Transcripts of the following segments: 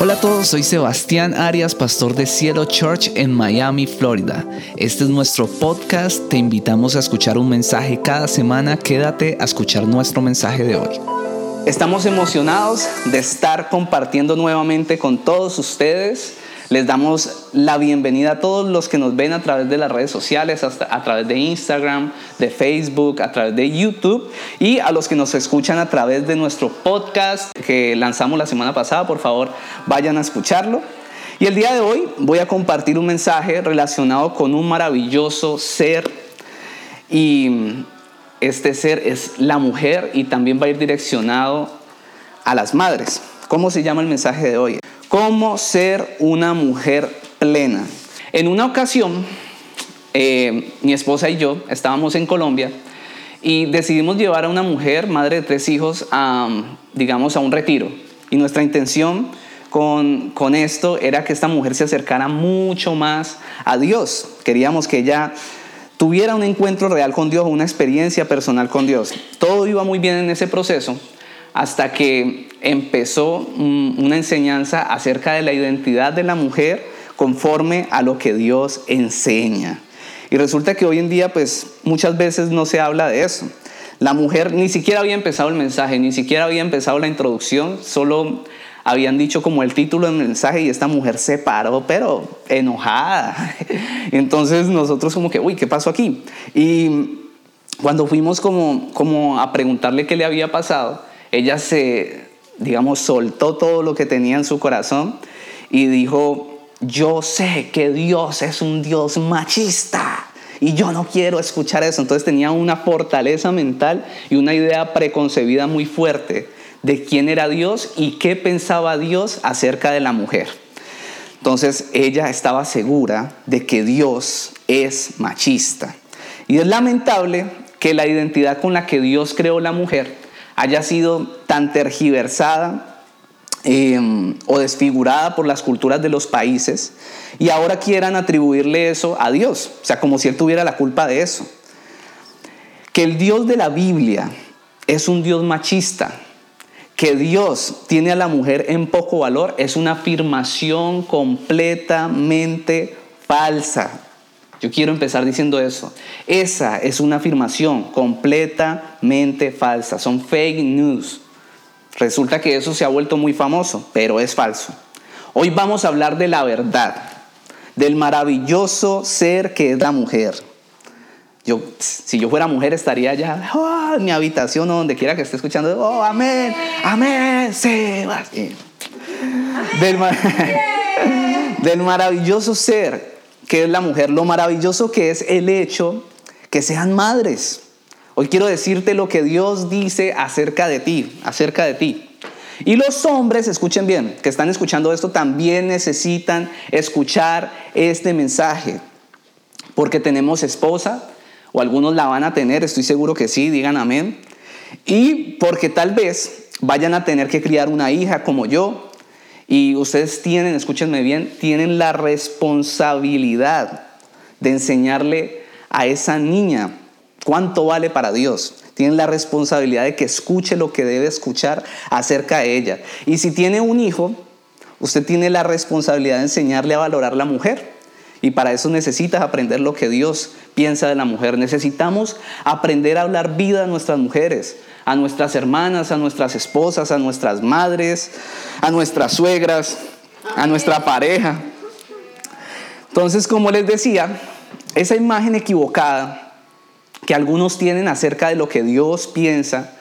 Hola a todos, soy Sebastián Arias, pastor de Cielo Church en Miami, Florida. Este es nuestro podcast, te invitamos a escuchar un mensaje cada semana, quédate a escuchar nuestro mensaje de hoy. Estamos emocionados de estar compartiendo nuevamente con todos ustedes les damos la bienvenida a todos los que nos ven a través de las redes sociales, a través de Instagram, de Facebook, a través de YouTube y a los que nos escuchan a través de nuestro podcast que lanzamos la semana pasada. Por favor, vayan a escucharlo. Y el día de hoy voy a compartir un mensaje relacionado con un maravilloso ser y este ser es la mujer y también va a ir direccionado a las madres. ¿Cómo se llama el mensaje de hoy? Cómo ser una mujer plena. En una ocasión, eh, mi esposa y yo estábamos en Colombia y decidimos llevar a una mujer, madre de tres hijos, a, digamos, a un retiro. Y nuestra intención con, con esto era que esta mujer se acercara mucho más a Dios. Queríamos que ella tuviera un encuentro real con Dios, una experiencia personal con Dios. Todo iba muy bien en ese proceso hasta que empezó una enseñanza acerca de la identidad de la mujer conforme a lo que Dios enseña. Y resulta que hoy en día pues muchas veces no se habla de eso. La mujer ni siquiera había empezado el mensaje, ni siquiera había empezado la introducción, solo habían dicho como el título del mensaje y esta mujer se paró, pero enojada. Entonces nosotros como que, uy, ¿qué pasó aquí? Y cuando fuimos como, como a preguntarle qué le había pasado, ella se, digamos, soltó todo lo que tenía en su corazón y dijo, yo sé que Dios es un Dios machista. Y yo no quiero escuchar eso. Entonces tenía una fortaleza mental y una idea preconcebida muy fuerte de quién era Dios y qué pensaba Dios acerca de la mujer. Entonces ella estaba segura de que Dios es machista. Y es lamentable que la identidad con la que Dios creó la mujer haya sido tan tergiversada em, o desfigurada por las culturas de los países y ahora quieran atribuirle eso a Dios, o sea, como si Él tuviera la culpa de eso. Que el Dios de la Biblia es un Dios machista, que Dios tiene a la mujer en poco valor, es una afirmación completamente falsa. Yo quiero empezar diciendo eso. Esa es una afirmación completamente falsa. Son fake news. Resulta que eso se ha vuelto muy famoso, pero es falso. Hoy vamos a hablar de la verdad, del maravilloso ser que es la mujer. Yo, si yo fuera mujer estaría ya oh, en mi habitación o donde quiera que esté escuchando, oh, amén, amén, Sebastián. Del, del maravilloso ser que es la mujer, lo maravilloso que es el hecho que sean madres. Hoy quiero decirte lo que Dios dice acerca de ti, acerca de ti. Y los hombres, escuchen bien, que están escuchando esto, también necesitan escuchar este mensaje. Porque tenemos esposa, o algunos la van a tener, estoy seguro que sí, digan amén. Y porque tal vez vayan a tener que criar una hija como yo, y ustedes tienen, escúchenme bien, tienen la responsabilidad de enseñarle a esa niña cuánto vale para Dios. Tienen la responsabilidad de que escuche lo que debe escuchar acerca de ella. Y si tiene un hijo, usted tiene la responsabilidad de enseñarle a valorar la mujer. Y para eso necesitas aprender lo que Dios piensa de la mujer. Necesitamos aprender a hablar vida a nuestras mujeres a nuestras hermanas, a nuestras esposas, a nuestras madres, a nuestras suegras, a nuestra pareja. Entonces, como les decía, esa imagen equivocada que algunos tienen acerca de lo que Dios piensa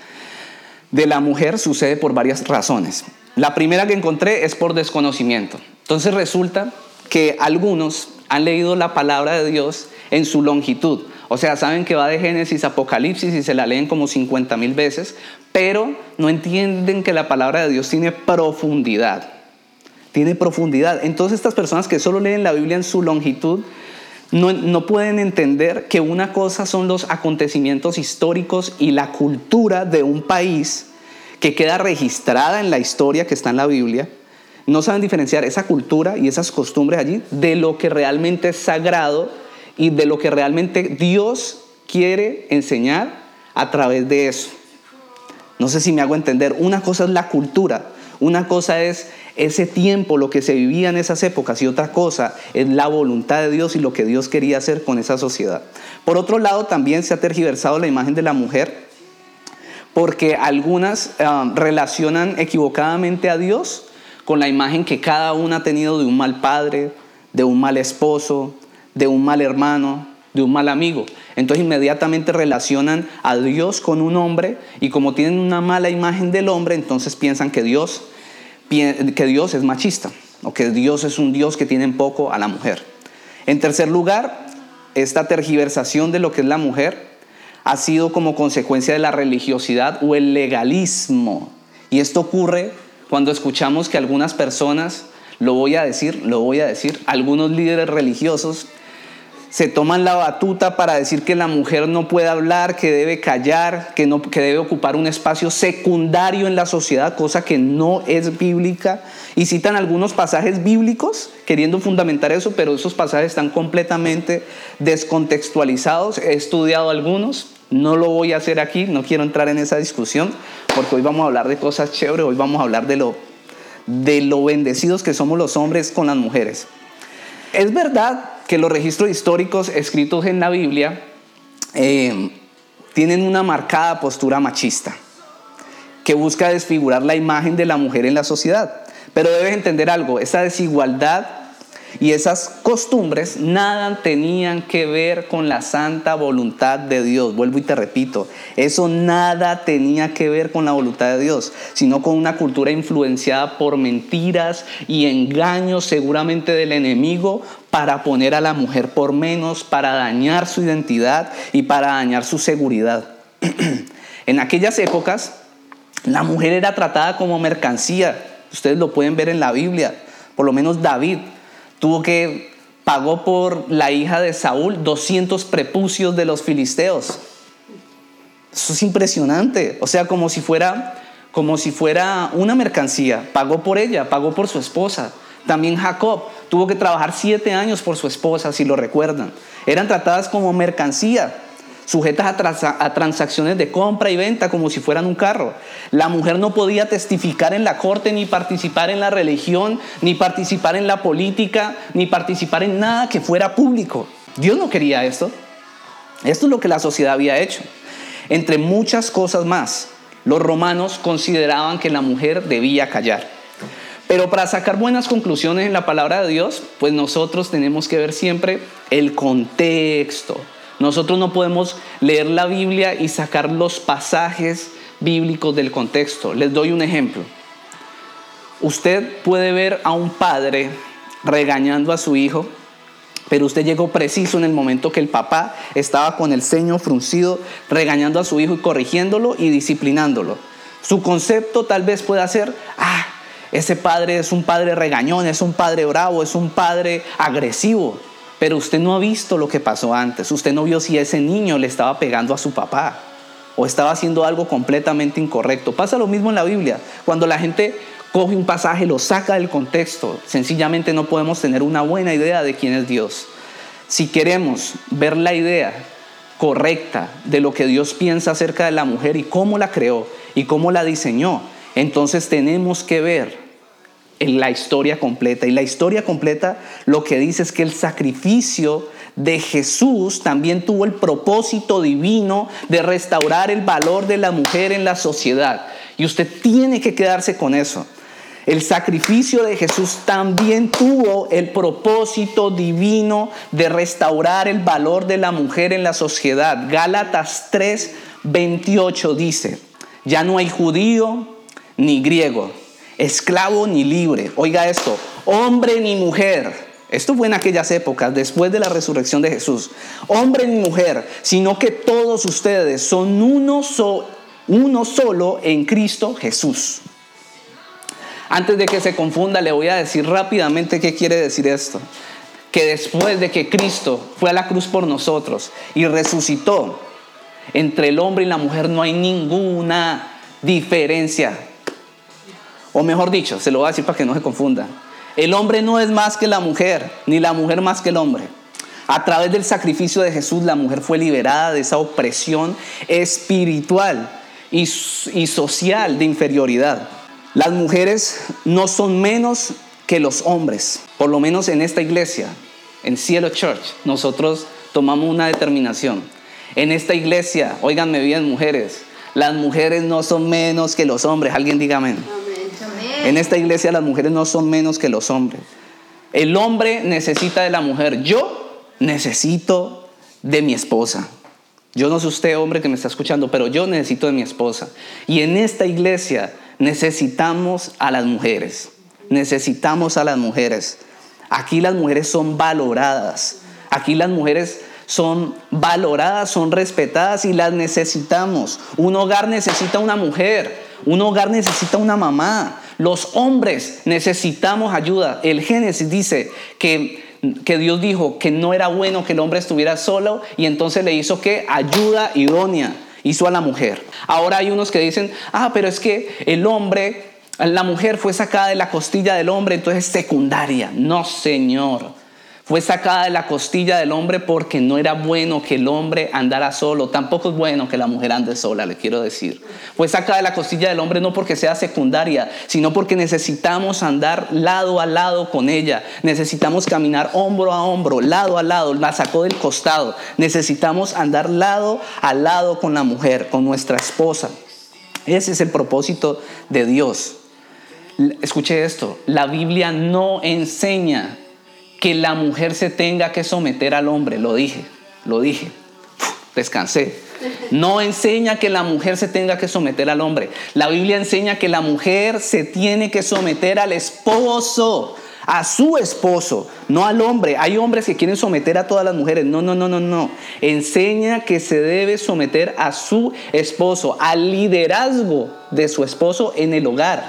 de la mujer sucede por varias razones. La primera que encontré es por desconocimiento. Entonces resulta que algunos han leído la palabra de Dios en su longitud. O sea, saben que va de Génesis a Apocalipsis y se la leen como 50 mil veces, pero no entienden que la palabra de Dios tiene profundidad. Tiene profundidad. Entonces estas personas que solo leen la Biblia en su longitud, no, no, pueden entender que una cosa son los acontecimientos históricos y la cultura de un país que queda registrada en la historia que está en la Biblia. No saben diferenciar esa cultura y esas costumbres allí de lo que realmente es sagrado y de lo que realmente Dios quiere enseñar a través de eso. No sé si me hago entender. Una cosa es la cultura, una cosa es ese tiempo, lo que se vivía en esas épocas y otra cosa es la voluntad de Dios y lo que Dios quería hacer con esa sociedad. Por otro lado, también se ha tergiversado la imagen de la mujer porque algunas um, relacionan equivocadamente a Dios con la imagen que cada una ha tenido de un mal padre, de un mal esposo, de un mal hermano, de un mal amigo. Entonces inmediatamente relacionan a Dios con un hombre y como tienen una mala imagen del hombre, entonces piensan que Dios, que Dios es machista o que Dios es un Dios que tiene poco a la mujer. En tercer lugar, esta tergiversación de lo que es la mujer ha sido como consecuencia de la religiosidad o el legalismo. Y esto ocurre cuando escuchamos que algunas personas, lo voy a decir, lo voy a decir, algunos líderes religiosos se toman la batuta para decir que la mujer no puede hablar, que debe callar, que, no, que debe ocupar un espacio secundario en la sociedad, cosa que no es bíblica. Y citan algunos pasajes bíblicos queriendo fundamentar eso, pero esos pasajes están completamente descontextualizados. He estudiado algunos, no lo voy a hacer aquí, no quiero entrar en esa discusión, porque hoy vamos a hablar de cosas chéveres, hoy vamos a hablar de lo, de lo bendecidos que somos los hombres con las mujeres. Es verdad que los registros históricos escritos en la Biblia eh, tienen una marcada postura machista que busca desfigurar la imagen de la mujer en la sociedad. Pero debes entender algo, esa desigualdad y esas costumbres nada tenían que ver con la santa voluntad de Dios. Vuelvo y te repito, eso nada tenía que ver con la voluntad de Dios, sino con una cultura influenciada por mentiras y engaños seguramente del enemigo para poner a la mujer por menos, para dañar su identidad y para dañar su seguridad. en aquellas épocas, la mujer era tratada como mercancía. Ustedes lo pueden ver en la Biblia. Por lo menos David Tuvo que, pagó por la hija de Saúl 200 prepucios de los filisteos. Eso es impresionante. O sea, como si fuera, como si fuera una mercancía. Pagó por ella, pagó por su esposa. También Jacob tuvo que trabajar siete años por su esposa, si lo recuerdan. Eran tratadas como mercancía sujetas a, transacciones de compra y venta como si fueran un carro. La mujer no podía testificar en la corte, ni participar en la religión, ni participar en la política, ni participar en nada que fuera público. Dios no quería esto. Esto es lo que la sociedad había hecho. Entre muchas cosas más, los romanos consideraban que la mujer debía callar. Pero para sacar buenas conclusiones en la palabra de Dios, pues nosotros tenemos que ver siempre el contexto, nosotros no podemos leer la Biblia y sacar los pasajes bíblicos del contexto. Les doy un ejemplo. Usted puede ver a un padre regañando a su hijo, pero usted llegó preciso en el momento que el papá estaba con el ceño fruncido, regañando a su hijo y corrigiéndolo y disciplinándolo. Su concepto tal vez pueda ser, ah, ese padre es un padre regañón, es un padre bravo, es un padre agresivo. Pero usted no ha visto lo que pasó antes. Usted no vio si ese niño le estaba pegando a su papá o estaba haciendo algo completamente incorrecto. Pasa lo mismo en la Biblia. Cuando la gente coge un pasaje, lo saca del contexto, sencillamente no podemos tener una buena idea de quién es Dios. Si queremos ver la idea correcta de lo que Dios piensa acerca de la mujer y cómo la creó y cómo la diseñó, entonces tenemos que ver en la historia completa. Y la historia completa lo que dice es que el sacrificio de Jesús también tuvo el propósito divino de restaurar el valor de la mujer en la sociedad. Y usted tiene que quedarse con eso. El sacrificio de Jesús también tuvo el propósito divino de restaurar el valor de la mujer en la sociedad. Gálatas 3, 28 dice, ya no hay judío ni griego esclavo ni libre. Oiga esto, hombre ni mujer. Esto fue en aquellas épocas, después de la resurrección de Jesús. Hombre ni mujer, sino que todos ustedes son uno, uno solo en Cristo Jesús. Antes de que se confunda, le voy a decir rápidamente qué quiere decir esto. Que después de que Cristo fue a la cruz por nosotros y resucitó, entre el hombre y la mujer no hay ninguna diferencia. O mejor dicho, se lo voy a decir para que no se confunda. El hombre no es más que la mujer, ni la mujer más que el hombre. A través del sacrificio de Jesús, la mujer fue liberada de esa opresión espiritual y, social de inferioridad. Las mujeres no son menos que los hombres, por lo menos en esta iglesia, en Cielo Church, nosotros tomamos una determinación. En esta iglesia, óiganme bien mujeres, las mujeres no son menos que los hombres, alguien diga amén. En esta iglesia las mujeres no son menos que los hombres. El hombre necesita de la mujer, yo necesito de mi esposa. Yo no sé usted, hombre, que me está escuchando, pero yo necesito de mi esposa. Y en esta iglesia necesitamos a las mujeres. Necesitamos a las mujeres. Aquí las mujeres son valoradas. Aquí las mujeres son valoradas, son respetadas y las necesitamos. Un hogar necesita una mujer. Un hogar necesita una mamá. Los hombres necesitamos ayuda. El Génesis dice que, que Dios dijo que no era bueno que el hombre estuviera solo y entonces le hizo que ayuda idónea. Hizo a la mujer. Ahora hay unos que dicen, ah, pero es que el hombre, la mujer fue sacada de la costilla del hombre, entonces es secundaria. No, Señor. Fue sacada de la costilla del hombre porque no era bueno que el hombre andara solo. Tampoco es bueno que la mujer ande sola, le quiero decir. Fue sacada de la costilla del hombre no porque sea secundaria, sino porque necesitamos andar lado a lado con ella. Necesitamos caminar hombro a hombro, lado a lado. La sacó del costado. Necesitamos andar lado a lado con la mujer, con nuestra esposa. Ese es el propósito de Dios. Escuche esto, la Biblia no enseña que la mujer se tenga que someter al hombre, lo dije, lo dije, descansé. No enseña que la mujer se tenga que someter al hombre. La Biblia enseña que la mujer se tiene que someter al esposo, a su esposo, no al hombre. Hay hombres que quieren someter a todas las mujeres. No, no, no, no, no. Enseña que se debe someter a su esposo, al liderazgo de su esposo en el hogar,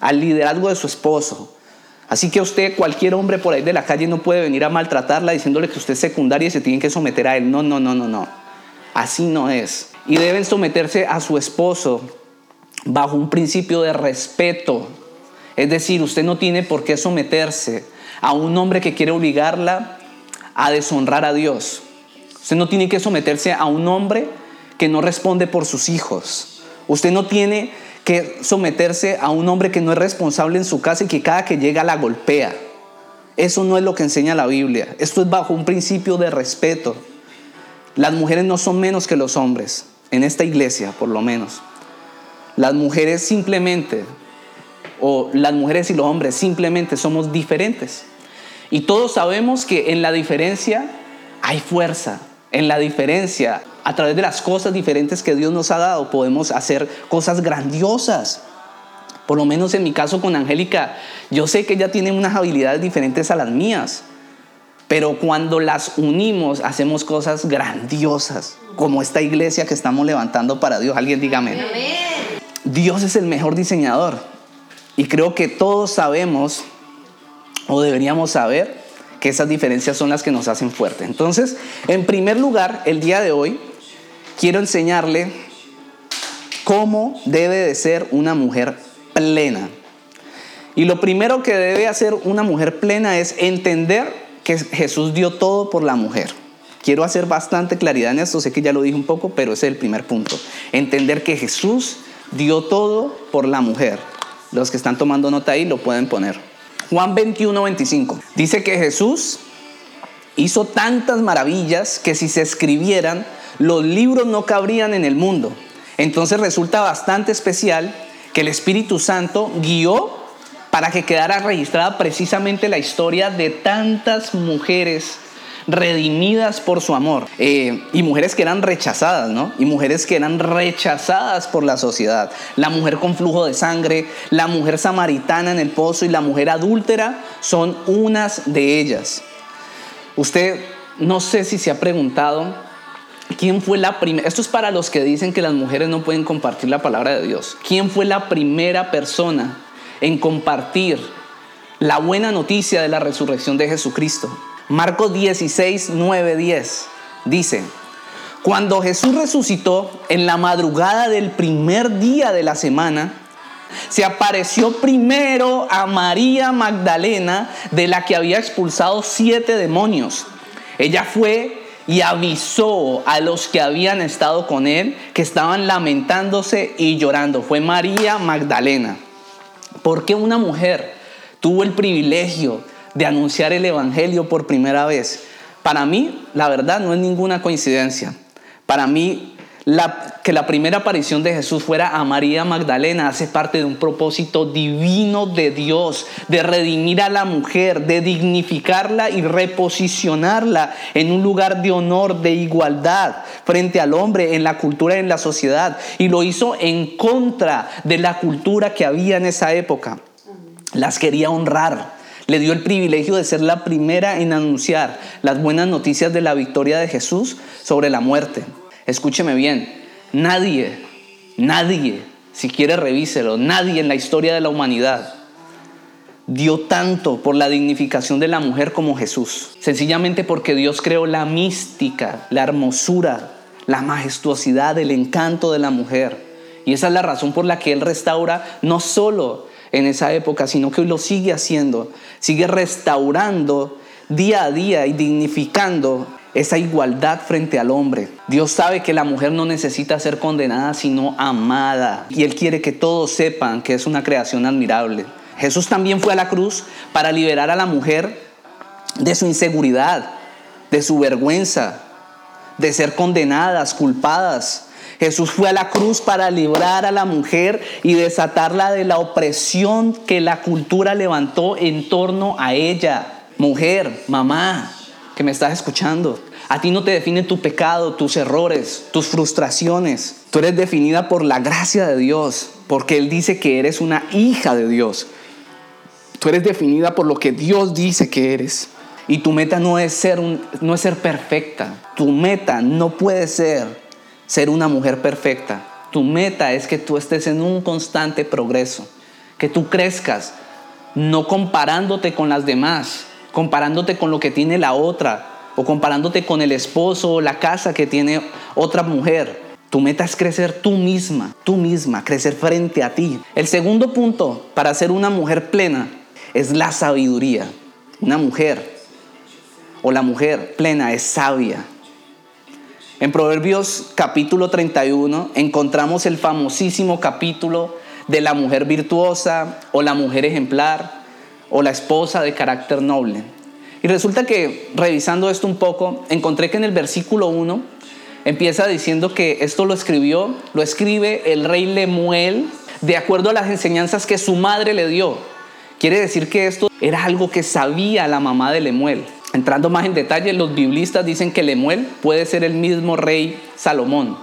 al liderazgo de su esposo. Así que usted, cualquier hombre por ahí de la calle no puede venir a maltratarla diciéndole que usted es secundaria y se tiene que someter a él. No, no, no, no, no. Así no es. Y deben someterse a su esposo bajo un principio de respeto. Es decir, usted no tiene por qué someterse a un hombre que quiere obligarla a deshonrar a Dios. Usted no tiene que someterse a un hombre que no responde por sus hijos. Usted no tiene que someterse a un hombre que no es responsable en su casa y que cada que llega la golpea. Eso no es lo que enseña la Biblia. Esto es bajo un principio de respeto. Las mujeres no son menos que los hombres, en esta iglesia por lo menos. Las mujeres simplemente, o las mujeres y los hombres simplemente somos diferentes. Y todos sabemos que en la diferencia hay fuerza, en la diferencia a través de las cosas diferentes que Dios nos ha dado, podemos hacer cosas grandiosas. Por lo menos en mi caso con Angélica, yo sé que ella tiene unas habilidades diferentes a las mías, pero cuando las unimos hacemos cosas grandiosas, como esta iglesia que estamos levantando para Dios. Alguien dígame. Dios es el mejor diseñador y creo que todos sabemos o deberíamos saber que esas diferencias son las que nos hacen fuertes. Entonces, en primer lugar, el día de hoy quiero enseñarle cómo debe de ser una mujer plena. Y lo primero que debe hacer una mujer plena es entender que Jesús dio todo por la mujer. Quiero hacer bastante claridad en esto, sé que ya lo dije un poco, pero ese es el primer punto. Entender que Jesús dio todo por la mujer. Los que están tomando nota ahí lo pueden poner. Juan 21, 25. Dice que Jesús hizo tantas maravillas que si se escribieran los libros no cabrían en el mundo. Entonces resulta bastante especial que el Espíritu Santo guió para que quedara registrada precisamente la historia de tantas mujeres redimidas por su amor eh, y mujeres que eran rechazadas, ¿no? Y mujeres que eran rechazadas por la sociedad. La mujer con flujo de sangre, la mujer samaritana en el pozo y la mujer adúltera son unas de ellas. Usted no sé si se ha preguntado ¿Quién fue la primera? Esto es para los que dicen que las mujeres no pueden compartir la palabra de Dios. ¿Quién fue la primera persona en compartir la buena noticia de la resurrección de Jesucristo? Marcos 16, 9, 10 dice, cuando Jesús resucitó en la madrugada del primer día de la semana, se apareció primero a María Magdalena, de la que había expulsado siete demonios. Ella fue y avisó a los que habían estado con él que estaban lamentándose y llorando. Fue María Magdalena. ¿Por qué una mujer tuvo el privilegio de anunciar el Evangelio por primera vez? Para mí, la verdad, no es ninguna coincidencia. Para mí, que la primera aparición de Jesús fuera a María Magdalena hace parte de un propósito divino de Dios, de redimir a la mujer, de dignificarla y reposicionarla en un lugar de honor, de igualdad frente al hombre en la cultura en la sociedad. Y lo hizo en contra de la cultura que había en esa época. Las quería honrar. Le dio el privilegio de ser la primera en anunciar las buenas noticias de la victoria de Jesús sobre la muerte. Escúcheme bien, nadie, nadie, si quiere revíselo, nadie en la historia de la humanidad dio tanto por la dignificación de la mujer como Jesús. Sencillamente porque Dios creó la mística, la hermosura, la majestuosidad, el encanto de la mujer. Y esa es la razón por la que Él restaura no solo en esa época, sino que lo sigue haciendo, sigue restaurando día a día y dignificando esa igualdad frente al hombre. Dios sabe que la mujer no necesita ser condenada, sino amada. Y Él quiere que todos sepan que es una creación admirable. Jesús también fue a la cruz para liberar a la mujer de su inseguridad, de su vergüenza, de ser condenadas, culpadas. Jesús fue a la cruz para librar a la mujer y desatarla de la opresión que la cultura levantó en torno a ella. Mujer, mamá, que me estás escuchando. A ti no te define tu pecado, tus errores, tus frustraciones. Tú eres definida por la gracia de Dios, porque Él dice que eres una hija de Dios. Tú eres definida por lo que Dios dice que eres. Y tu meta no es ser, no es ser perfecta. Tu meta no puede ser ser una mujer perfecta. Tu meta es que tú estés en un constante progreso, que tú crezcas, no comparándote con las demás, comparándote con lo que tiene la otra o comparándote con el esposo o la casa que tiene otra mujer. Tu meta es crecer tú misma, tú misma, crecer frente a ti. El segundo punto para ser una mujer plena es la sabiduría. Una mujer o la mujer plena es sabia. En Proverbios capítulo 31 encontramos el famosísimo capítulo de la mujer virtuosa o la mujer ejemplar o la esposa de carácter noble. Y resulta que revisando esto un poco, encontré que en el versículo 1 empieza diciendo que esto lo escribió, lo escribe el rey Lemuel de acuerdo a las enseñanzas que su madre le dio. Quiere decir que esto era algo que sabía la mamá de Lemuel. Entrando más en detalle, los biblistas dicen que Lemuel puede ser el mismo rey Salomón.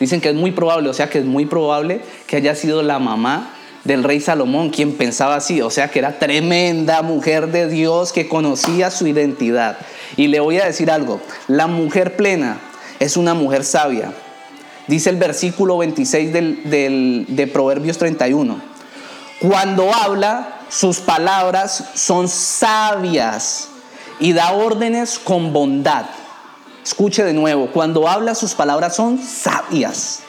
Dicen que es muy probable, o sea que es muy probable que haya sido la mamá del rey Salomón, quien pensaba así, o sea que era tremenda mujer de Dios que conocía su identidad. Y le voy a decir algo, la mujer plena es una mujer sabia. Dice el versículo 26 de Proverbios 31. Cuando habla, sus palabras son sabias y da órdenes con bondad. Escuche de nuevo, cuando habla sus palabras son sabias,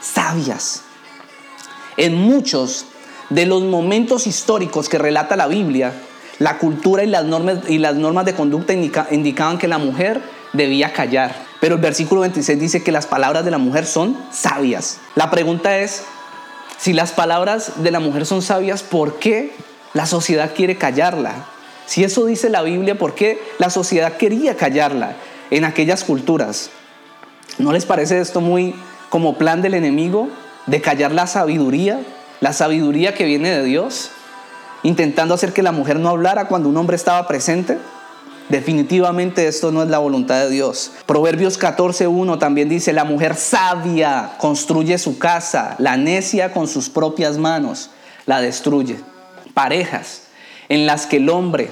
sabias. En muchos de los momentos históricos que relata la Biblia, la cultura y las normas, y las normas de conducta indicaban que la mujer debía callar. Pero el versículo 26 dice que las palabras de la mujer son sabias. La pregunta es, si las palabras de la mujer son sabias, ¿por qué la sociedad quiere callarla? Si eso dice la Biblia, ¿por qué la sociedad quería callarla en aquellas culturas? ¿No les parece esto muy como plan del enemigo? de callar la sabiduría, la sabiduría que viene de Dios, intentando hacer que la mujer no hablara cuando un hombre estaba presente. Definitivamente esto no es la voluntad de Dios. Proverbios 14.1 también dice, la mujer sabia construye su casa, la necia con sus propias manos la destruye. Parejas en las que el hombre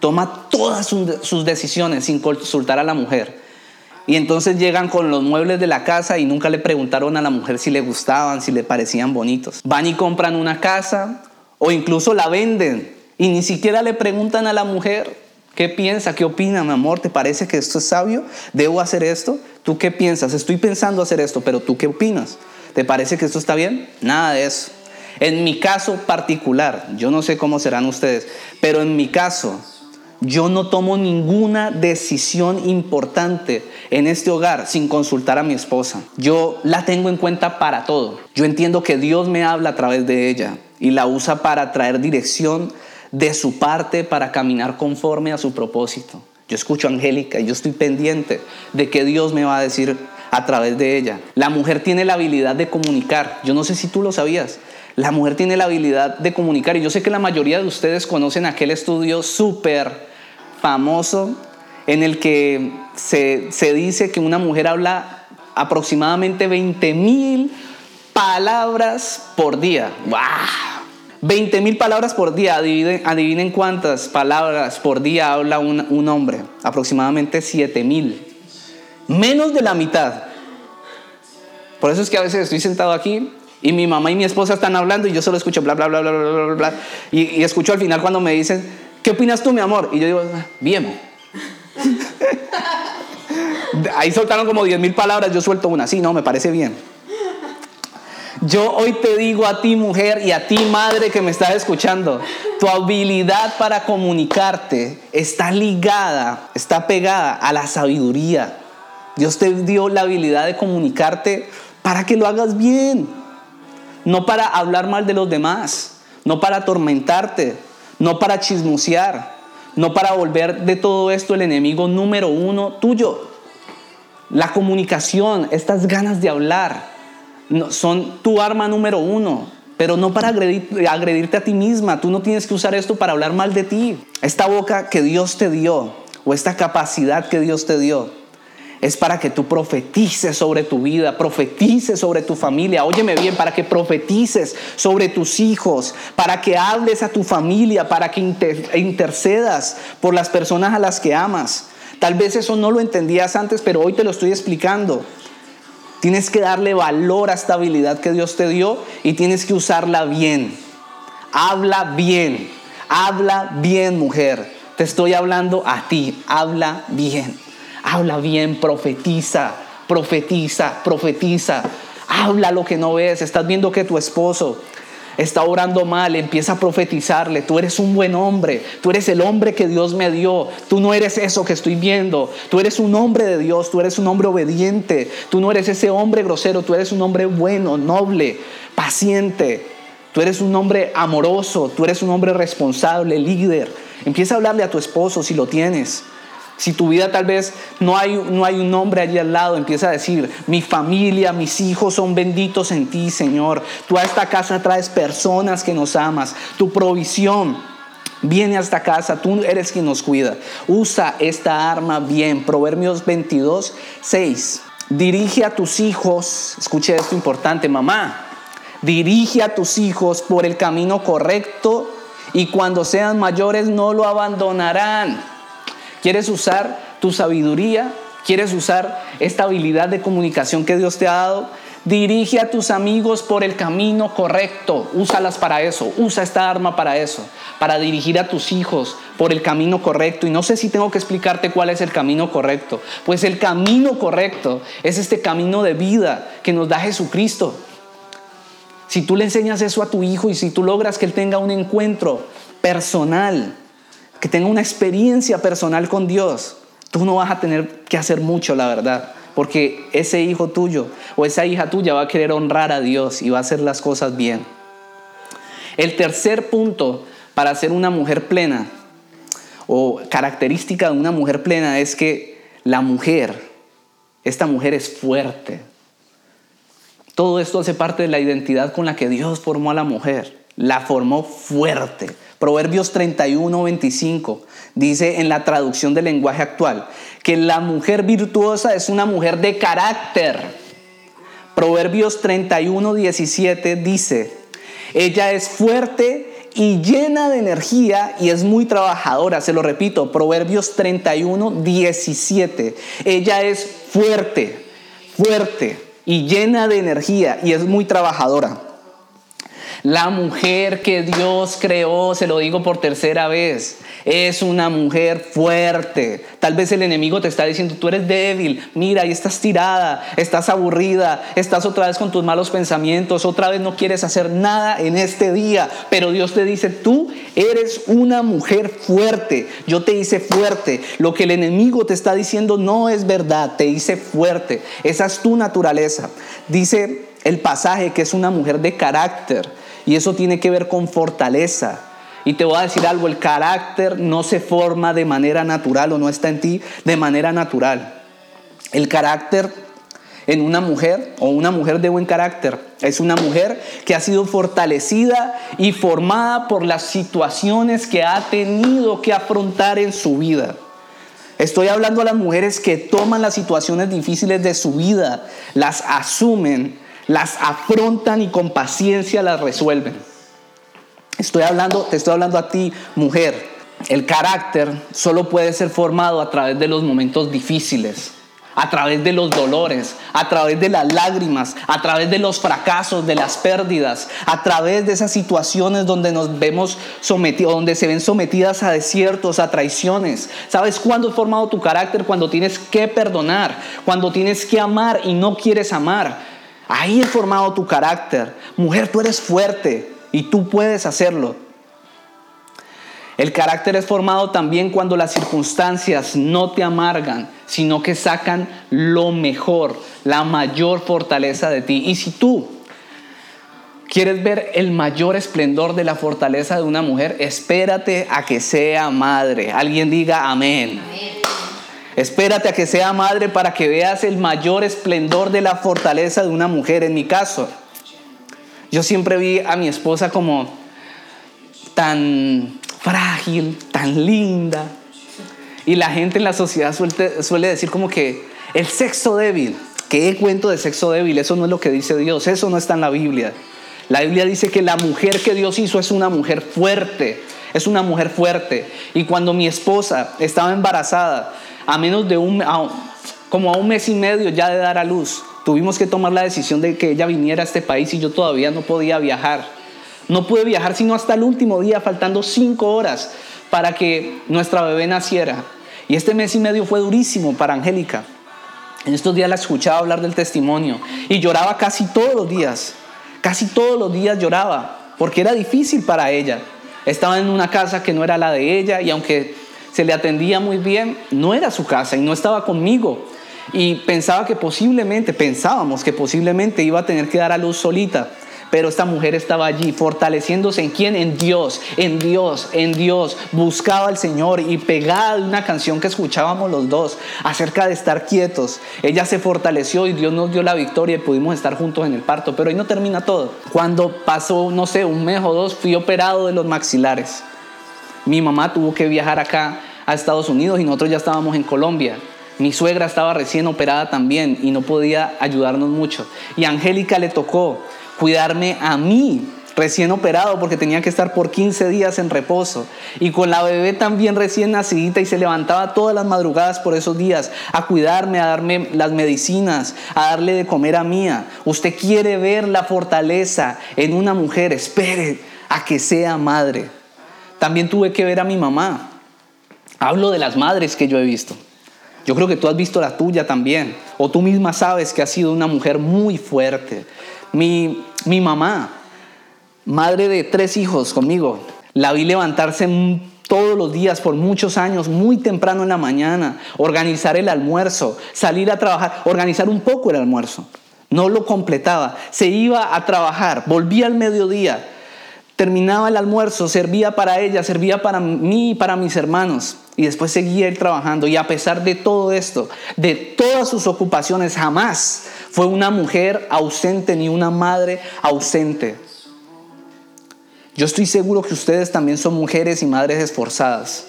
toma todas sus decisiones sin consultar a la mujer y entonces llegan con los muebles de la casa y nunca le preguntaron a la mujer si le gustaban, si le parecían bonitos. Van y compran una casa o incluso la venden y ni siquiera le preguntan a la mujer qué piensa, qué opina, mi amor, ¿te parece que esto es sabio? ¿Debo hacer esto? ¿Tú qué piensas? Estoy pensando hacer esto, pero ¿tú qué opinas? ¿Te parece que esto está bien? Nada de eso. En mi caso particular, yo no sé cómo serán ustedes, pero en mi caso, yo no tomo ninguna decisión importante en este hogar sin consultar a mi esposa. Yo la tengo en cuenta para todo. Yo entiendo que Dios me habla a través de ella y la usa para traer dirección de su parte para caminar conforme a su propósito. Yo escucho a Angélica y yo estoy pendiente de que Dios me va a decir a través de ella. La mujer tiene la habilidad de comunicar. Yo no sé si tú lo sabías. La mujer tiene la habilidad de comunicar y yo sé que la mayoría de ustedes conocen aquel estudio súper famoso en el que se, dice que una mujer habla aproximadamente 20 mil palabras por día. ¡Wow! 20 mil palabras por día. Adivinen, cuántas palabras por día habla un, un hombre. Aproximadamente 7 mil. Menos de la mitad. Por eso es que a veces estoy sentado aquí y mi mamá y mi esposa están hablando y yo solo escucho bla, bla, bla, bla, bla, bla, bla. Y, y escucho al final cuando me dicen, ¿qué opinas tú, mi amor? Y yo digo, bien. Ahí soltaron como 10 mil palabras, yo suelto una. Sí, no, me parece bien. Yo hoy te digo a ti mujer y a ti madre que me estás escuchando, tu habilidad para comunicarte está ligada, está pegada a la sabiduría. Dios te dio la habilidad de comunicarte para que lo hagas bien no para hablar mal de los demás, no para atormentarte, no para chismosear, no para volver de todo esto el enemigo número uno tuyo. La comunicación, estas ganas de hablar, son tu arma número uno, pero no para agredirte a ti misma. Tú no tienes que usar esto para hablar mal de ti. Esta boca que Dios te dio, o esta capacidad que Dios te dio, es para que tú profetices sobre tu vida, profetices sobre tu familia. Óyeme bien, para que profetices sobre tus hijos, para que hables a tu familia, para que intercedas por las personas a las que amas. Tal vez eso no lo entendías antes, pero hoy te lo estoy explicando. Tienes que darle valor a esta habilidad que Dios te dio y tienes que usarla bien. Habla bien, habla bien mujer. Te estoy hablando a ti, habla bien. Habla bien, profetiza, profetiza, profetiza. Habla lo que no ves. Estás viendo que tu esposo está orando mal, empieza a profetizarle, tú eres un buen hombre, tú eres el hombre que Dios me dio, tú no eres eso que estoy viendo, tú eres un hombre de Dios, tú eres un hombre obediente, tú no eres ese hombre grosero, tú eres un hombre bueno, noble, paciente, tú eres un hombre amoroso, tú eres un hombre responsable, líder. Empieza a hablarle a tu esposo si lo tienes. Si tu vida tal vez no hay, no hay un hombre allí al lado, empieza a decir, mi familia, mis hijos son benditos en ti, Señor. Tú a esta casa traes personas que nos amas. Tu provisión viene a esta casa, tú eres quien nos cuida. Usa esta arma bien. Proverbios 22, 6. Dirige a tus hijos, escuche esto importante, mamá. Dirige a tus hijos por el camino correcto y cuando sean mayores no lo abandonarán. ¿Quieres usar tu sabiduría? ¿Quieres usar esta habilidad de comunicación que Dios te ha dado? Dirige a tus amigos por el camino correcto. Úsalas para eso. Usa esta arma para eso. Para dirigir a tus hijos por el camino correcto. Y no sé si tengo que explicarte cuál es el camino correcto. Pues el camino correcto es este camino de vida que nos da Jesucristo. Si tú le enseñas eso a tu hijo y si tú logras que él tenga un encuentro personal que tenga una experiencia personal con Dios, tú no vas a tener que hacer mucho, la verdad. Porque ese hijo tuyo o esa hija tuya va a querer honrar a Dios y va a hacer las cosas bien. El tercer punto para ser una mujer plena o característica de una mujer plena es que la mujer, esta mujer es fuerte. Todo esto hace parte de la identidad con la que Dios formó a la mujer. La formó fuerte. Proverbios 31, 25 dice en la traducción del lenguaje actual que la mujer virtuosa es una mujer de carácter. Proverbios 31, 17 dice, ella es fuerte y llena de energía y es muy trabajadora. Se lo repito, Proverbios 31, 17. Ella es fuerte, fuerte y llena de energía y es muy trabajadora. La mujer que Dios creó, se lo digo por tercera vez, es una mujer fuerte. Tal vez el enemigo te está diciendo, tú eres débil, mira, y estás tirada, estás aburrida, estás otra vez con tus malos pensamientos, otra vez no quieres hacer nada en este día. Pero Dios te dice, tú eres una mujer fuerte. Yo te hice fuerte. Lo que el enemigo te está diciendo no es verdad, te hice fuerte. Esa es tu naturaleza. Dice el pasaje que es una mujer de carácter y eso tiene que ver con fortaleza. Y te voy a decir algo, el carácter no se forma de manera natural o no está en ti de manera natural. El carácter en una mujer o una mujer de buen carácter es una mujer que ha sido fortalecida y formada por las situaciones que ha tenido que afrontar en su vida. Estoy hablando a las mujeres que toman las situaciones difíciles de su vida, las asumen, las afrontan y con paciencia las resuelven. Estoy hablando, te estoy hablando a ti, mujer. El carácter solo puede ser formado a través de los momentos difíciles a través de los dolores, a través de las lágrimas, a través de los fracasos, de las pérdidas, a través de esas situaciones donde nos vemos sometidos, donde se ven sometidas a desiertos, a traiciones. ¿Sabes cuándo es formado tu carácter? Cuando tienes que perdonar, cuando tienes que amar y no quieres amar. Ahí es formado tu carácter. Mujer, tú eres fuerte y tú puedes hacerlo. El carácter es formado también cuando las circunstancias no te amargan, sino que sacan lo mejor, la mayor fortaleza de ti. Y si tú quieres ver el mayor esplendor de la fortaleza de una mujer, espérate a que sea madre. Alguien diga amén. Espérate a que sea madre para que veas el mayor esplendor de la fortaleza de una mujer. En mi caso, yo siempre vi a mi esposa como tan frágil, tan linda. Y la gente en la sociedad suele, decir como que el sexo débil, ¿qué cuento de sexo débil? Eso no es lo que dice Dios, eso no está en la Biblia. La Biblia dice que la mujer que Dios hizo es una mujer fuerte, es una mujer fuerte. Y cuando mi esposa estaba embarazada, a menos de un, como a un mes y medio ya de dar a luz, tuvimos que tomar la decisión de que ella viniera a este país y yo todavía no podía viajar. No pude viajar sino hasta el último día, faltando cinco horas para que nuestra bebé naciera. Y este mes y medio fue durísimo para Angélica. En estos días la escuchaba hablar del testimonio y lloraba casi todos los días. Casi todos los días lloraba porque era difícil para ella. Estaba en una casa que no era la de ella y aunque se le atendía muy bien, no era su casa y no estaba conmigo. Y pensaba que posiblemente, pensábamos que posiblemente iba a tener que dar a luz solita. Pero esta mujer estaba allí fortaleciéndose en quién? En Dios, en Dios, en Dios. Buscaba al Señor y pegada de una canción que escuchábamos los dos acerca de estar quietos. Ella se fortaleció y Dios nos dio la victoria y pudimos estar juntos en el parto. Pero ahí no termina todo. Cuando pasó, no sé, un mes o dos, fui operado de los maxilares. Mi mamá tuvo que viajar acá a Estados Unidos y nosotros ya estábamos en Colombia. Mi suegra estaba recién operada también y no podía ayudarnos mucho. Y a Angélica le tocó cuidarme a mí recién operado porque tenía que estar por 15 días en reposo y con la bebé también recién nacidita y se levantaba todas las madrugadas por esos días a cuidarme, a darme las medicinas, a darle de comer a mía. Usted quiere ver la fortaleza en una mujer, espere a que sea madre. También tuve que ver a mi mamá. Hablo de las madres que yo he visto. Yo creo que tú has visto la tuya también. O tú misma sabes que has sido una mujer muy fuerte, mi, mamá, madre de tres hijos conmigo, la vi levantarse todos los días por muchos años, muy temprano en la mañana, organizar el almuerzo, salir a trabajar, organizar un poco el almuerzo. No lo completaba, se iba a trabajar, volvía al mediodía, terminaba el almuerzo, servía para ella, servía para mí y para mis hermanos. Y después seguía ir trabajando. Y a pesar de todo esto, de todas sus ocupaciones, jamás fue una mujer ausente ni una madre ausente. Yo estoy seguro que ustedes también son mujeres y madres esforzadas,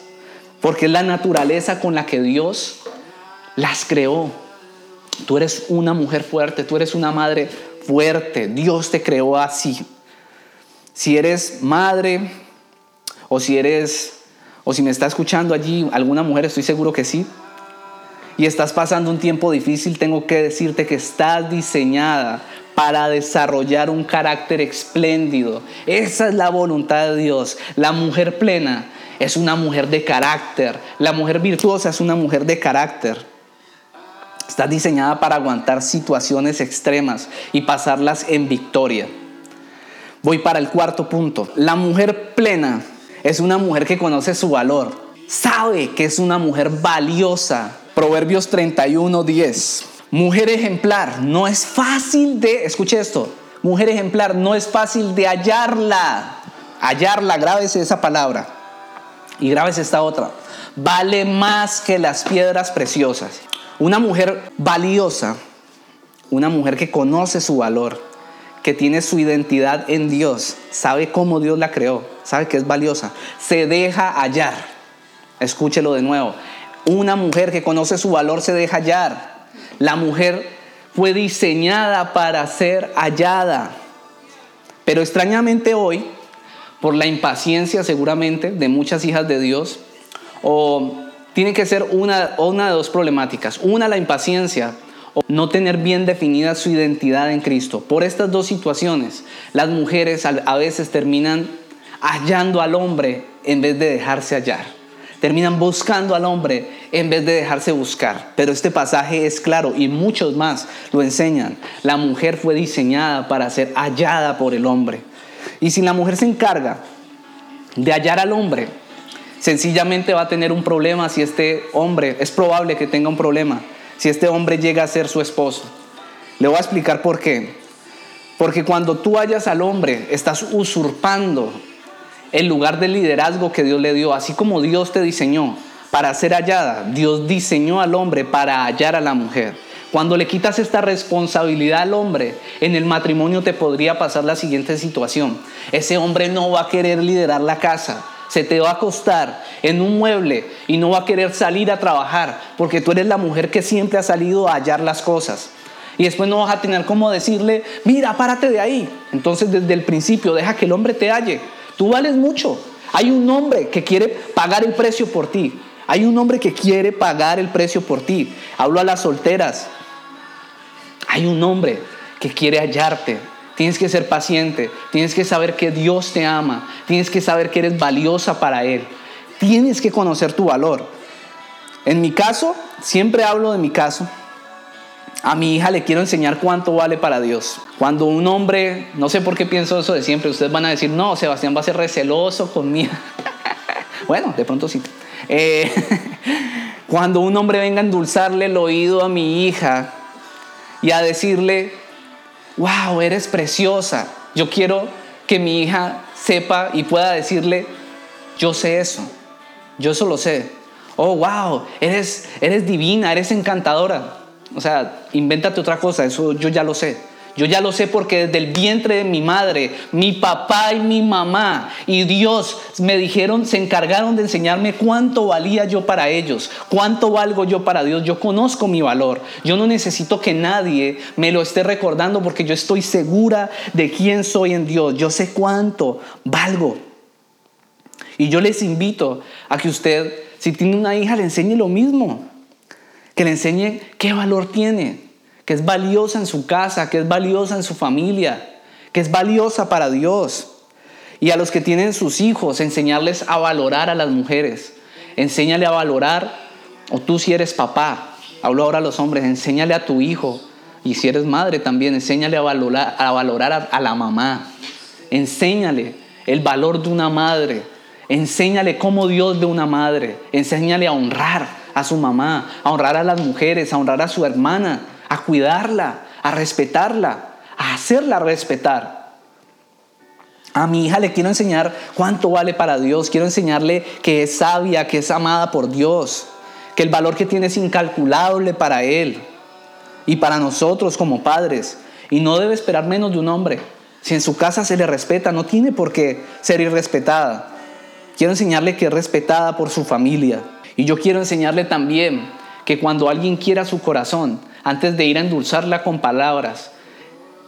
porque es la naturaleza con la que Dios las creó. Tú eres una mujer fuerte, tú eres una madre fuerte, Dios te creó así. Si eres madre o si eres o si me está escuchando allí alguna mujer, estoy seguro que sí, y estás pasando un tiempo difícil, tengo que decirte que estás diseñada para desarrollar un carácter espléndido. Esa es la voluntad de Dios. La mujer plena es una mujer de carácter. La mujer virtuosa es una mujer de carácter. Estás diseñada para aguantar situaciones extremas y pasarlas en victoria. Voy para el cuarto punto. La mujer plena es una mujer que conoce su valor. Sabe que es una mujer valiosa Proverbios 31, 10. Mujer ejemplar, no es fácil de, escuche esto, mujer ejemplar, no es fácil de hallarla. Hallarla, grábese esa palabra. Y grábese esta otra. Vale más que las piedras preciosas. Una mujer valiosa, una mujer que conoce su valor, que tiene su identidad en Dios, sabe cómo Dios la creó, sabe que es valiosa, se deja hallar. Escúchelo de nuevo. Una mujer que conoce su valor se deja hallar. La mujer fue diseñada para ser hallada. Pero extrañamente hoy, por la impaciencia seguramente de muchas hijas de Dios, o tiene que ser una, una de dos problemáticas. Una, la impaciencia o no tener bien definida su identidad en Cristo. Por estas dos situaciones, las mujeres a veces terminan hallando al hombre en vez de dejarse hallar. Terminan buscando al hombre en vez de dejarse buscar. Pero este pasaje es claro y muchos más lo enseñan. La mujer fue diseñada para ser hallada por el hombre. Y si la mujer se encarga de hallar al hombre, sencillamente va a tener un problema si este hombre, es probable que tenga un problema, si este hombre llega a ser su esposo. Le voy a explicar por qué. Porque cuando tú hallas al hombre, estás usurpando el lugar de liderazgo que Dios le dio, así como Dios te diseñó para ser hallada, Dios diseñó al hombre para hallar a la mujer. Cuando le quitas esta responsabilidad al hombre, en el matrimonio te podría pasar la siguiente situación. Ese hombre no va a querer liderar la casa, se te va a acostar en un mueble y no va a querer salir a trabajar porque tú eres la mujer que siempre ha salido a hallar las cosas. Y después no vas a tener como decirle, mira, párate de ahí. Entonces desde el principio deja que el hombre te halle. Tú vales mucho. Hay un hombre que quiere pagar el precio por ti. Hay un hombre que quiere pagar el precio por ti. Hablo a las solteras. Hay un hombre que quiere hallarte, Tienes que ser paciente, tienes que saber que Dios te ama, tienes que saber que eres valiosa para Él, tienes que conocer tu valor. En mi caso, siempre hablo de mi caso, a mi hija le quiero enseñar cuánto vale para Dios. Cuando un hombre, no sé por qué pienso eso de siempre, ustedes van a decir, no, Sebastián va a ser receloso conmigo. bueno, de pronto sí. Eh, cuando un hombre venga a endulzarle el oído a mi hija y a decirle, wow, eres preciosa. Yo quiero que mi hija sepa y pueda decirle, yo sé eso, yo eso lo sé. Oh, wow, eres, eres divina, eres encantadora. O sea, invéntate otra cosa, eso yo ya lo sé. Yo ya lo sé porque desde el vientre de mi madre, mi papá y mi mamá y Dios me dijeron, se encargaron de enseñarme cuánto valía yo para ellos, cuánto valgo yo para Dios. Yo conozco mi valor. Yo no necesito que nadie me lo esté recordando porque yo estoy segura de quién soy en Dios. Yo sé cuánto valgo. Y yo les invito a que usted, si tiene una hija, le enseñe lo mismo. Que le enseñe qué valor tiene que es valiosa en su casa, que es valiosa en su familia, que es valiosa para Dios. Y a los que tienen sus hijos, enseñarles a valorar a las mujeres. Enséñale a valorar, o tú si eres papá, hablo ahora a los hombres, enséñale a tu hijo, y si eres madre también, enséñale a valorar a, valorar a la mamá. Enséñale el valor de una madre. Enséñale cómo Dios ve una madre. Enséñale a honrar a su mamá, a honrar a las mujeres, a honrar a su hermana, a cuidarla, a respetarla, a hacerla respetar. A mi hija le quiero enseñar cuánto vale para Dios, quiero enseñarle que es sabia, que es amada por Dios, que el valor que tiene es incalculable para Él y para nosotros como padres. Y no debe esperar menos de un hombre. Si en su casa se le respeta, no tiene por qué ser irrespetada. Quiero enseñarle que es respetada por su familia. Y yo quiero enseñarle también que cuando alguien quiera su corazón, antes de ir a endulzarla con palabras,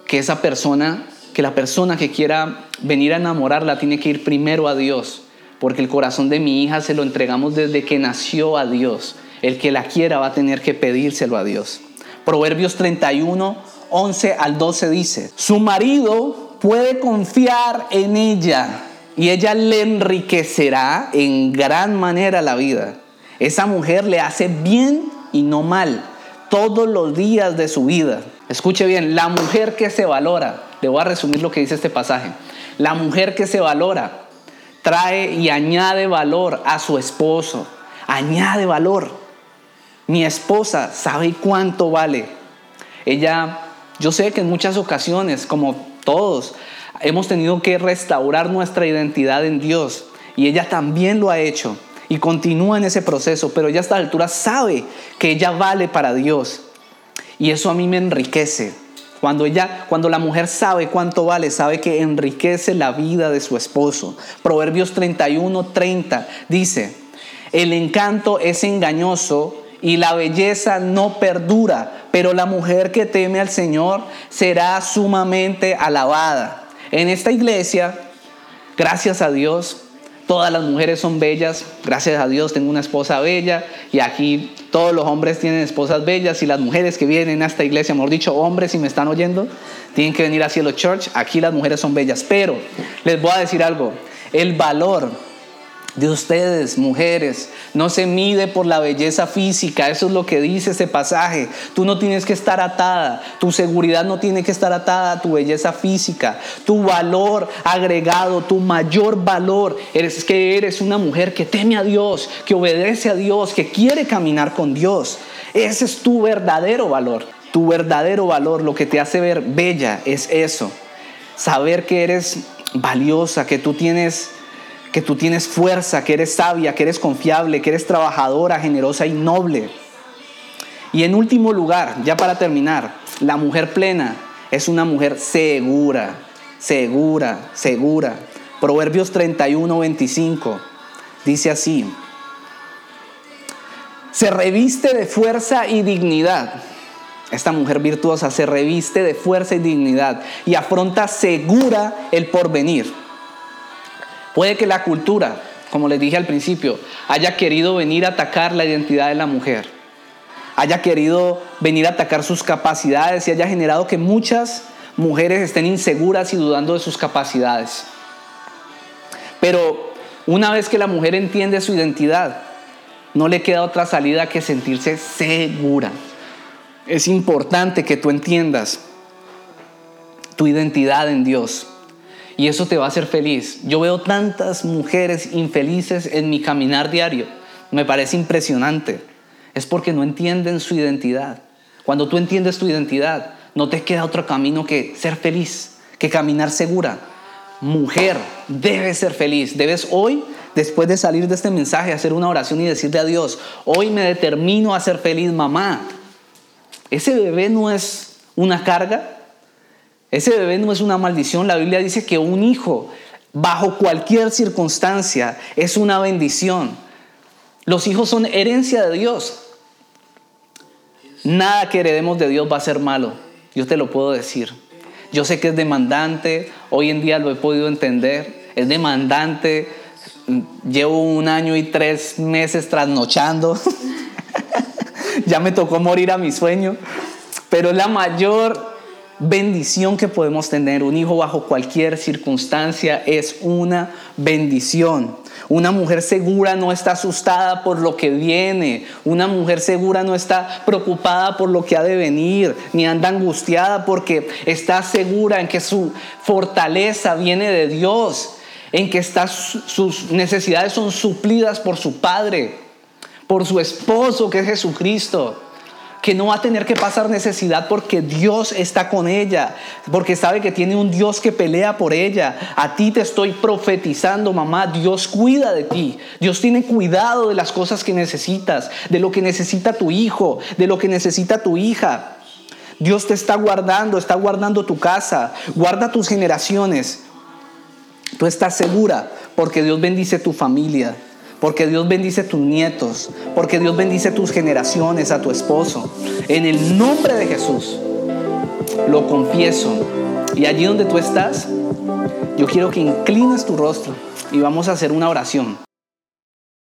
que esa persona, que la persona que quiera venir a enamorarla tiene que ir primero a Dios, porque el corazón de mi hija se lo entregamos desde que nació a Dios. El que la quiera va a tener que pedírselo a Dios. Proverbios 31, 11 al 12 dice, su marido puede confiar en ella y ella le enriquecerá en gran manera la vida. Esa mujer le hace bien y no mal todos los días de su vida. Escuche bien, la mujer que se valora, le voy a resumir lo que dice este pasaje, la mujer que se valora trae y añade valor a su esposo, añade valor. Mi esposa sabe cuánto vale. Ella, yo sé que en muchas ocasiones, como todos hemos tenido que restaurar nuestra identidad en Dios. Y ella también lo ha hecho y continúa en ese proceso, pero ella a esta altura sabe que ella vale para Dios. Y eso a mí me enriquece. Cuando ella, cuando la mujer sabe cuánto vale, sabe que enriquece la vida de su esposo. Proverbios 31, 30 dice, el encanto es engañoso y la belleza no perdura, pero la mujer que teme al Señor será sumamente alabada. En esta iglesia, gracias a Dios, todas las mujeres son bellas, gracias a Dios tengo una esposa bella y aquí todos los hombres tienen esposas bellas y las mujeres que vienen a esta iglesia, mejor dicho, hombres si me están oyendo, tienen que venir a Cielo Church, aquí las mujeres son bellas, pero les voy a decir algo, el valor de ustedes, mujeres, no se mide por la belleza física, eso es lo que dice ese pasaje. Tú no tienes que estar atada, tu seguridad no tiene que estar atada a tu belleza física, tu valor agregado, tu mayor valor es que eres una mujer que teme a Dios, que obedece a Dios, que quiere caminar con Dios. Ese es tu verdadero valor. Tu verdadero valor, lo que te hace ver bella es eso. Saber que eres valiosa, que tú tienes que tú tienes fuerza, que eres sabia, que eres confiable, que eres trabajadora, generosa y noble. Y en último lugar, ya para terminar, la mujer plena es una mujer segura, segura, segura. Proverbios 31, 25 dice así, se reviste de fuerza y dignidad. Esta mujer virtuosa se reviste de fuerza y dignidad y afronta segura el porvenir. Puede que la cultura, como les dije al principio, haya querido venir a atacar la identidad de la mujer, haya querido venir a atacar sus capacidades y haya generado que muchas mujeres estén inseguras y dudando de sus capacidades. Pero una vez que la mujer entiende su identidad, no le queda otra salida que sentirse segura. Es importante que tú entiendas tu identidad en Dios. Y eso te va a hacer feliz. Yo veo tantas mujeres infelices en mi caminar diario. Me parece impresionante. Es porque no entienden su identidad. Cuando tú entiendes tu identidad, no te queda otro camino que ser feliz, que caminar segura. Mujer, debes ser feliz. Debes hoy, después de salir de este mensaje, hacer una oración y decirle a Dios, hoy me determino a ser feliz, mamá. Ese bebé no es una carga, ese bebé no es una maldición. La Biblia dice que un hijo, bajo cualquier circunstancia, es una bendición. Los hijos son herencia de Dios. Nada que heredemos de Dios va a ser malo. Yo te lo puedo decir. Yo sé que es demandante. Hoy en día lo he podido entender. Es demandante. Llevo un año y tres meses trasnochando. ya me tocó morir a mi sueño. Pero la mayor bendición que podemos tener. Un hijo bajo cualquier circunstancia es una bendición. Una mujer segura no está asustada por lo que viene. Una mujer segura no está preocupada por lo que ha de venir, ni anda angustiada porque está segura en que su fortaleza viene de Dios, en que sus necesidades son suplidas por su Padre, por su esposo que es Jesucristo que no va a tener que pasar necesidad porque Dios está con ella, porque sabe que tiene un Dios que pelea por ella. A ti te estoy profetizando, mamá, Dios cuida de ti. Dios tiene cuidado de las cosas que necesitas, de lo que necesita tu hijo, de lo que necesita tu hija. Dios te está guardando, está guardando tu casa, guarda tus generaciones. Tú estás segura porque Dios bendice tu familia porque Dios bendice tus nietos, porque Dios bendice tus generaciones, a tu esposo. En el nombre de Jesús, lo confieso. Y allí donde tú estás, yo quiero que inclines tu rostro y vamos a hacer una oración.